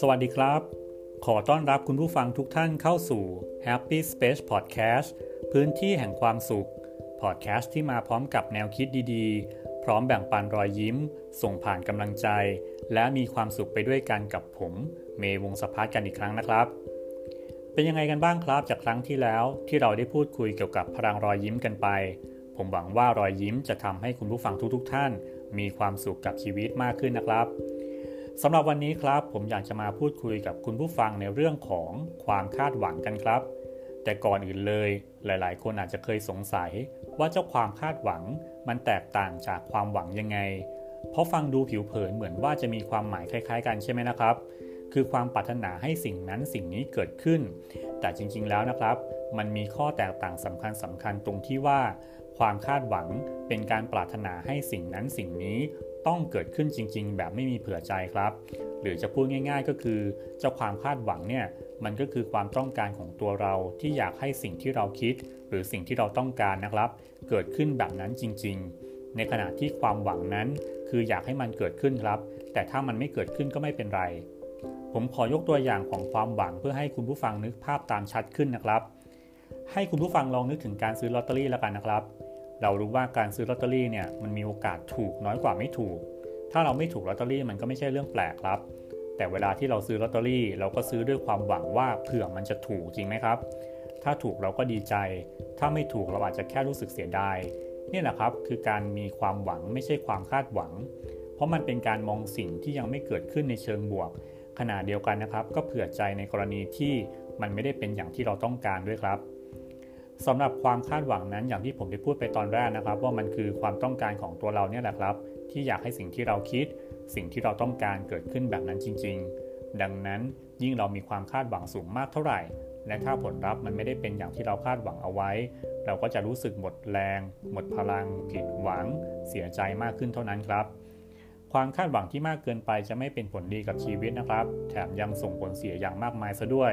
สวัสดีครับ ขอต้อนรับคุณผู้ฟังทุกท่านเข้าสู่ Happy Space Podcast พื้นที่แห่งความสุข พอดแคสต์ที่มาพร้อมกับแนวคิดดีๆ พร้อมแบ่งปันรอยยิ้ม ส่งผ่านกำลังใจ และมีความสุขไปด้วยกันกับผม เมย์วงสพัฒกันอีกครั้งนะครับ เป็นยังไงกันบ้างครับจากครั้งที่แล้วที่เราได้พูดคุยเกี่ยวกับพลังรอยยิ้มกันไป ผมหวังว่ารอยยิ้มจะทำให้คุณผู้ฟังทุกๆทท่าน มีความสุขกับชีวิตมากขึ้นนะครับสำหรับวันนี้ครับ ผมอยากจะมาพูดคุยกับคุณผู้ฟังในเรื่องของความคาดหวังกันครับ แต่ก่อนอื่นเลย หลายๆ คนอาจจะเคยสงสัยว่าเจ้าความคาดหวังมันแตกต่างจากความหวังยังไง เพราะฟังดูผิวเผินเหมือนว่าจะมีความหมายคล้าย ๆ กันใช่ไหมนะครับ คือความปรารถนาให้สิ่งนั้นสิ่งนี้เกิดขึ้น แต่จริงๆแล้วนะครับ มันมีข้อแตกต่างสำคัญสำคัญตรงที่ว่า ความคาดหวังเป็นการปรารถนาให้สิ่งนั้นสิ่งนี้ต้องเกิดขึ้นจริง ๆ แบบไม่มีเผื่อใจครับ หรือจะพูดง่าย ๆ ก็คือ เจ้าความคาดหวังเนี่ยมันก็คือความต้องการของตัวเราที่อยากให้สิ่งที่เราคิด หรือสิ่งที่เราต้องการนะครับ เกิดขึ้นแบบนั้นจริง ๆ ในขณะที่ความหวังนั้น คืออยากให้มันเกิดขึ้นครับ แต่ถ้ามันไม่เกิดขึ้นก็ไม่เป็นไร ผมขอยกตัวอย่างของความหวังเพื่อให้คุณผู้ฟังนึกภาพตามชัดขึ้นนะครับ ให้คุณผู้ฟังลองนึกถึงการซื้อลอตเตอรี่แล้วกันนะครับ เรารู้ว่าการซื้อลอตเตอรี่เนี่ยมันมีโอกาสถูกน้อยกว่าไม่ถูก ถ้าเราไม่ถูกลอตเตอรี่มันก็ไม่ใช่เรื่องแปลกครับ แต่เวลาที่เราซื้อลอตเตอรี่เราก็ซื้อด้วยความหวังว่าเผื่อมันจะถูกจริงไหมครับ ถ้าถูกเราก็ดีใจ ถ้าไม่ถูกเราอาจจะแค่รู้สึกเสียดายนี่แหละครับคือการมีความหวังไม่ใช่ความคาดหวัง เพราะมันเป็นการมองสิ่งที่ยังไม่เกิดขึ้นในเชิงบวก ขณะเดียวกันนะครับ ก็เผื่อใจในกรณีที่มันไม่ได้เป็นอย่างที่เราต้องการด้วยครับ สำหรับความคาดหวังนั้นอย่างที่ผมได้พูดไปตอนแรกนะครับ ว่ามันคือความต้องการของตัวเราเนี่ยแหละครับ ที่อยากให้สิ่งที่เราคิด สิ่งที่เราต้องการเกิดขึ้นแบบนั้นจริง ๆ ดังนั้นยิ่งเรามีความคาดหวังสูงมากเท่าไหร่ และถ้าผลลัพธ์มันไม่ได้เป็นอย่างที่เราคาดหวังเอาไว้ เราก็จะรู้สึกหมดแรง หมดพลัง ผิดหวัง เสียใจมากขึ้นเท่านั้นครับ ความคาดหวังที่มากเกินไปจะไม่เป็นผลดีกับชีวิตนะครับ แถมยังส่งผลเสียอย่างมากมายซะด้วย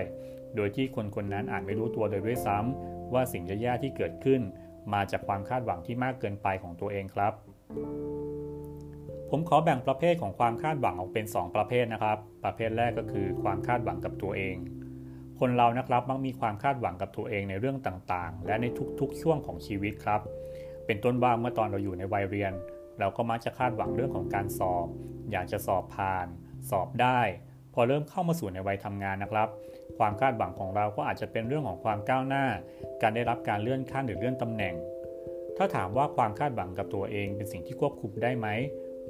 โดยที่คนคนนั้นอาจไม่รู้ตัวโดยด้วยซ้ำว่าสิ่งแย่ๆที่เกิดขึ้น มาจากความคาดหวังที่มากเกินไปของตัวเองครับ ผมขอแบ่งประเภทของความคาดหวังออกเป็น 2 ประเภทนะครับ ประเภทแรกก็คือความคาดหวังกับตัวเอง คนเรานะครับมักมีความคาดหวังกับตัวเองในเรื่องต่างๆ และในทุกๆ ช่วงของชีวิตครับ เป็นต้นว่าเมื่อตอนเราอยู่ในวัยเรียน เราก็มักจะคาดหวังเรื่องของการสอบ อยากจะสอบผ่าน สอบได้ พอเริ่มเข้ามาสู่ในวัยทำงานนะครับ ความคาดหวังของเราก็อาจจะเป็นเรื่องของความก้าวหน้า การได้รับการเลื่อนขั้นหรือเลื่อนตำแหน่ง ถ้าถามว่าความคาดหวังกับตัวเองเป็นสิ่งที่ควบคุมได้ไหม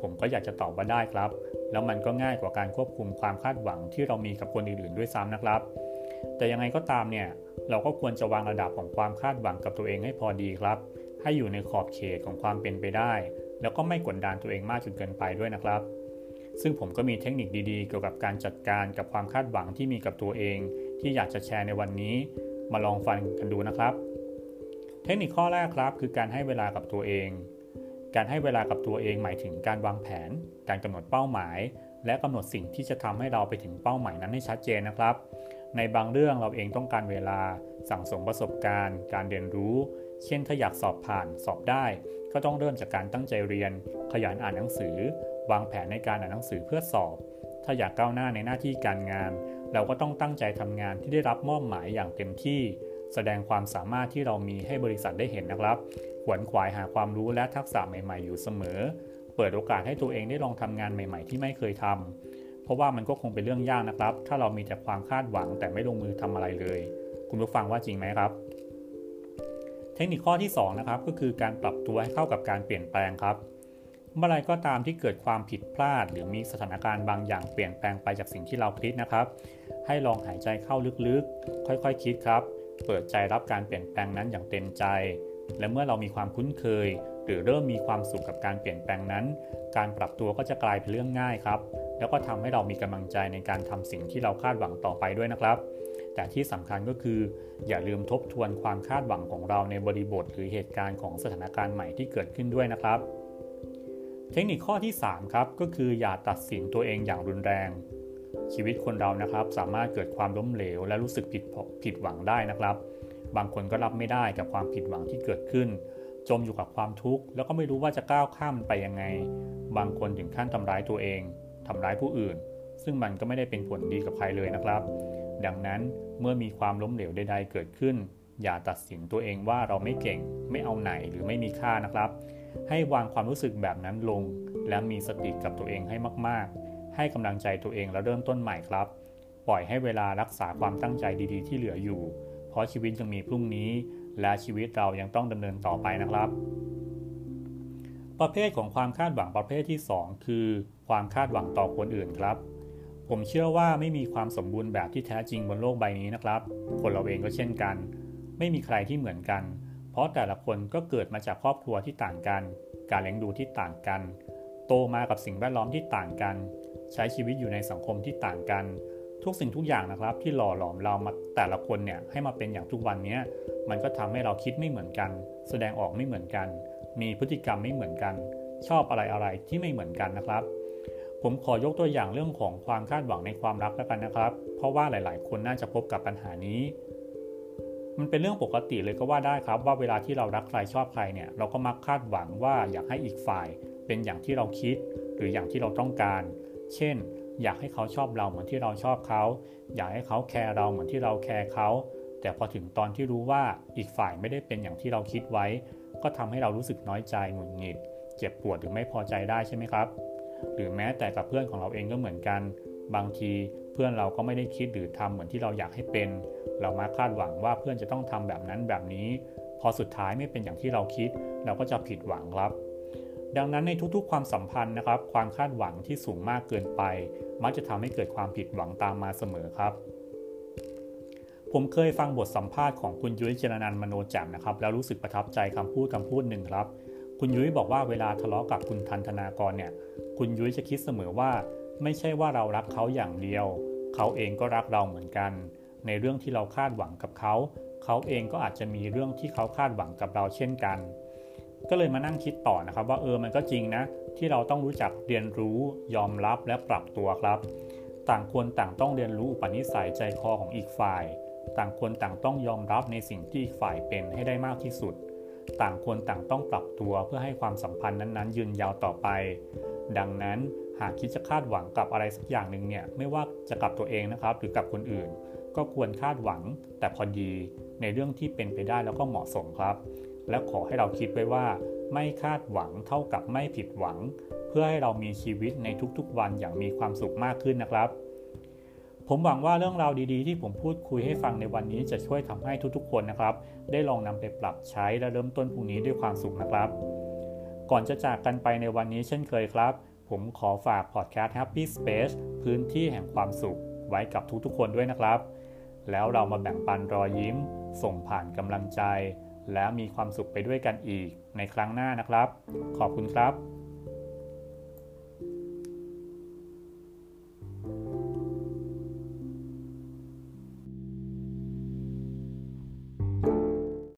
ผมก็อยากจะตอบว่าได้ครับ แล้วมันก็ง่ายกว่าการควบคุมความคาดหวังที่เรามีกับคนอื่นๆด้วยซ้ำนะครับ แต่ยังไงก็ตามเนี่ยเราก็ควรจะวางระดับของความคาดหวังกับตัวเองให้พอดีครับ ให้อยู่ในขอบเขตของความเป็นไปได้ แล้วก็ไม่กดดันตัวเองมากจนเกินไปด้วยนะครับ ซึ่งผมก็มีเทคนิคดีๆ เกี่ยวกับการจัดการกับความคาดหวังที่มีกับตัวเอง ที่อยากจะแชร์ในวันนี้ มาลองฟังกันดูนะครับ เทคนิคข้อแรกครับคือการให้เวลากับตัวเอง การให้เวลากับตัวเองหมายถึงการวางแผน การกำหนดเป้าหมาย และกำหนดสิ่งที่จะทำให้เราไปถึงเป้าหมายนั้นให้ชัดเจนนะครับ ในบางเรื่องเราเองต้องการเวลาสั่งสมประสบการณ์ การเรียนรู้ เช่นถ้าอยากสอบผ่านสอบได้ ก็ต้องเริ่มจากการตั้งใจเรียน ขยันอ่านหนังสือ วางแผนในการอ่านหนังสือเพื่อสอบ ถ้าอยากก้าวหน้าในหน้าที่การงาน เราก็ต้องตั้งใจทำงานที่ได้รับมอบหมายอย่างเต็มที่ แสดงความสามารถที่เรามีให้บริษัทได้เห็นนะครับ ขวนขวายหาความรู้และทักษะใหม่ ๆ อยู่เสมอ เปิดโอกาสให้ตัวเองได้ลองทำงานใหม่ ๆ ที่ไม่เคยทำเพราะว่ามันก็คงเป็นเรื่องยากนะครับ ถ้าเรามีแต่ความคาดหวังแต่ไม่ลงมือทำอะไรเลย คุณผู้ฟังว่าจริงไหมครับเทคนิคข้อที่2นะครับก็คือการปรับตัวให้เข้ากับการเปลี่ยนแปลงครับ เมื่อไรก็ตามที่เกิดความผิดพลาด หรือมีสถานการณ์บางอย่างเปลี่ยนแปลงไปจากสิ่งที่เราคิดนะครับ ให้ลองหายใจเข้าลึกๆ ค่อยๆคคิดครับ เปิดใจรับการเปลี่ยนแปลงนั้นอย่างเต็มใจ และเมื่อเรามีความคุ้นเคย หรือเริ่มมีความสุขกับการเปลี่ยนแปลงนั้น การปรับตัวก็จะกลายเป็นเรื่องง่ายครับ แล้วก็ทำให้เรามีกำลังใจในการทำสิ่งที่เราคาดหวังต่อไปด้วยนะครับ แต่ที่สำคัญก็คือ อย่าลืมทบทวนความคาดหวังของเราในบริบทหรือเหตุการณ์ของสถานการณ์ใหม่ที่เกิดขึ้นด้วยนะครับ เทคนิคข้อที่ 3 ครับ ก็คืออย่าตัดสินตัวเองอย่างรุนแรง ชีวิตคนเรานะครับ สามารถเกิดความล้มเหลว และรู้สึกผิดผิดหวังได้นะครับ บางคนก็รับไม่ได้กับความผิดหวังที่เกิดขึ้น จมอยู่กับความทุกข์แล้วก็ไม่รู้ว่าจะก้าวข้ามมันไปยังไง บางคนถึงขั้นทำร้ายตัวเองทำร้ายผู้อื่น ซึ่งมันก็ไม่ได้เป็นผลดีกับใครเลยนะครับ ดังนั้นเมื่อมีความล้มเหลวใด ๆ เกิดขึ้น อย่าตัดสินตัวเองว่าเราไม่เก่ง ไม่เอาไหนหรือไม่มีค่านะครับ ให้วางความรู้สึกแบบนั้นลง และมีสติกับตัวเองให้มาก ๆ ให้กำลังใจตัวเองแล้วเริ่มต้นใหม่ครับ ปล่อยให้เวลารักษาความตั้งใจดีๆ ที่เหลืออยู่ เพราะชีวิตยังมีพรุ่งนี้ และชีวิตเรายังต้องดำเนินต่อไปนะครับ ประเภทของความคาดหวังประเภทที่ 2 คือ ความคาดหวังต่อคนอื่นครับ ผมเชื่อว่าไม่มีความสมบูรณ์แบบที่แท้จริงบนโลกใบนี้นะครับ คนเราเองก็เช่นกัน ไม่มีใครที่เหมือนกัน ราะแต่ละคนก็เกิดมาจากครอบครัวที่ต่างกัน การเลี้ยงดูที่ต่างกัน โตมากับสิ่งแวดล้อมที่ต่างกัน ใช้ชีวิตอยู่ในสังคมที่ต่างกัน ทุกสิ่งทุกอย่างนะครับ ที่หล่อหลอมเรามาแต่ละคนเนี่ยให้มาเป็นอย่างทุกวันนี้มันก็ทำให้เราคิดไม่เหมือนกัน แสดงออกไม่เหมือนกัน มีพฤติกรรมไม่เหมือนกัน ชอบอะไรอะไรที่ไม่เหมือนกันนะครับ ผมขอยกตัวอย่างเรื่องของความคาดหวังในความรักแล้วกันนะครับ เพราะว่าหลาย ๆ คนน่าจะพบกับปัญหานี้ มันเป็นเรื่องปกติเลยก็ว่าได้ครับ ว่าเวลาที่เรารักใครชอบใครเนี่ยเราก็มักคาดหวังว่าอยากให้อีกฝ่ายเป็นอย่างที่เราคิด หรืออย่างที่เราต้องการ เช่น อยากให้เขาชอบเราเหมือนที่เราชอบเขา อยากให้เขาแคร์เราเหมือนที่เราแคร์เขาแต่พอถึงตอนที่รู้ว่าอีกฝ่ายไม่ได้เป็นอย่างที่เราคิดไว้ ก็ทำให้เรารู้สึกน้อยใจหงุดหงิด เจ็บปวดหรือไม่พอใจได้ใช่ไหมครับ หรือแม้แต่กับเพื่อนของเราเองก็เหมือนกัน บางทีเพื่อนเราก็ไม่ได้คิดหรือทำเหมือนที่เราอยากให้เป็น เรามาคาดหวังว่าเพื่อนจะต้องทำแบบนั้นแบบนี้ พอสุดท้ายไม่เป็นอย่างที่เราคิด เราก็จะผิดหวังครับ ดังนั้นในทุกๆ ความสัมพันธ์นะครับ ความคาดหวังที่สูงมากเกินไป มักจะทำให้เกิดความผิดหวังตามมาเสมอครับ ผมเคยฟังบทสัมภาษณ์ของคุณยุ้ยเจรนันมโนแจ่มนะครับแล้วรู้สึกประทับใจคำพูดคำพูดหนึ่งครับ คุณยุ้ยบอกว่าเวลาทะเลาะกับคุณทันธนากรเนี่ย คุณยุ้ยจะคิดเสมอว่า ไม่ใช่ว่าเรารักเขาอย่างเดียว เขาเองก็รักเราเหมือนกัน ในเรื่องที่เราคาดหวังกับเขา เขาเองก็อาจจะมีเรื่องที่เขาคาดหวังกับเราเช่นกัน ก็เลยมานั่งคิดต่อนะครับ ว่าเออมันก็จริงนะ ที่เราต้องรู้จักเรียนรู้ยอมรับและปรับตัวครับ ต่างคนต่างต้องเรียนรู้อุปนิสัยใจคอของอีกฝ่าย ต่างคนต่างต้องยอมรับในสิ่งที่อีกฝ่ายเป็นให้ได้มากที่สุดต่างคนต่างต้องปรับตัวเพื่อให้ความสัมพันธ์นั้นๆ ยืนยาวต่อไป ดังนั้น หากคิดจะคาดหวังกับอะไรสักอย่างหนึ่งเนี่ยไม่ว่าจะกับตัวเองนะครับ หรือกับคนอื่น ก็ควรคาดหวังแต่พอดีในเรื่องที่เป็นไปได้แล้วก็เหมาะสมครับ และขอให้เราคิดไว้ว่า ไม่คาดหวังเท่ากับไม่ผิดหวัง เพื่อให้เรามีชีวิตในทุกๆ วันอย่างมีความสุขมากขึ้นนะครับ ผมหวังว่าเรื่องราวดีๆ ที่ผมพูดคุยให้ฟังในวันนี้จะช่วยทำให้ทุกๆ คนนะครับ ได้ลองนำไปปรับใช้และเริ่มต้นพรุ่งนี้ด้วยความสุขนะครับ ก่อนจะจากกันไปในวันนี้เช่นเคยครับ ผมขอฝากพอดแคสต์ Happy Space พื้นที่แห่งความสุขไว้กับทุกๆคนด้วยนะครับ แล้วเรามาแบ่งปันรอยยิ้ม ส่งผ่านกำลังใจ และมีความสุขไปด้วยกันอีกในครั้งหน้านะครับ ขอบคุณครับ